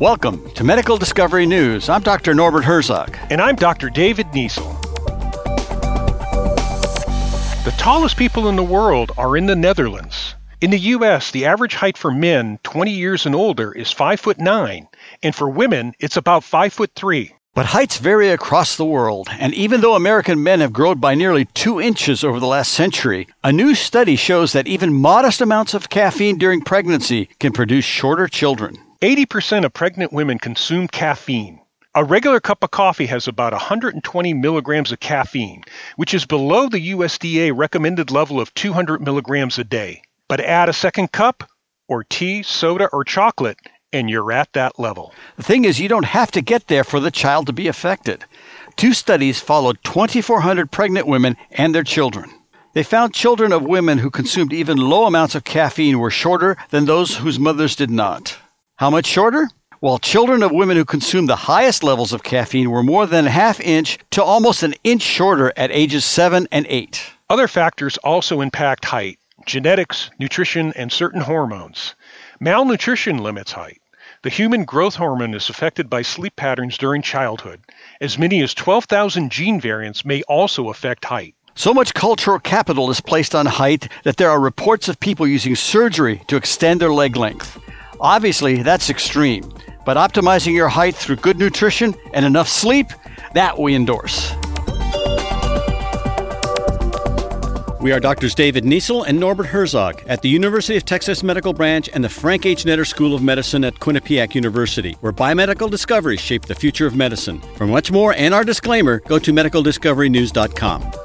Welcome to Medical Discovery News. I'm Dr. Norbert Herzog. And I'm Dr. David Niesel. The tallest people in the world are in the Netherlands. In the US, the average height for men 20 years and older is 5 foot 9, and for women, it's about 5 foot 3. But heights vary across the world, and even though American men have grown by nearly two inches over the last century, a new study shows that even modest amounts of caffeine during pregnancy can produce shorter children. 80% of pregnant women consume caffeine. A regular cup of coffee has about 120 milligrams of caffeine, which is below the USDA recommended level of 200 milligrams a day. But add a second cup, or tea, soda, or chocolate, and you're at that level. The thing is, you don't have to get there for the child to be affected. Two studies followed 2,400 pregnant women and their children. They found children of women who consumed even low amounts of caffeine were shorter than those whose mothers did not. How much shorter? while children of women who consumed the highest levels of caffeine were more than a half inch to almost an inch shorter at ages 7 and 8. Other factors also impact height genetics, nutrition, and certain hormones. Malnutrition limits height. The human growth hormone is affected by sleep patterns during childhood. As many as 12,000 gene variants may also affect height. So much cultural capital is placed on height that there are reports of people using surgery to extend their leg length. Obviously, that's extreme. But optimizing your height through good nutrition and enough sleep, that we endorse. We are Doctors David Niesel and Norbert Herzog at the University of Texas Medical Branch and the Frank H. Netter School of Medicine at Quinnipiac University, where biomedical discoveries shape the future of medicine. For much more and our disclaimer, go to medicaldiscoverynews.com.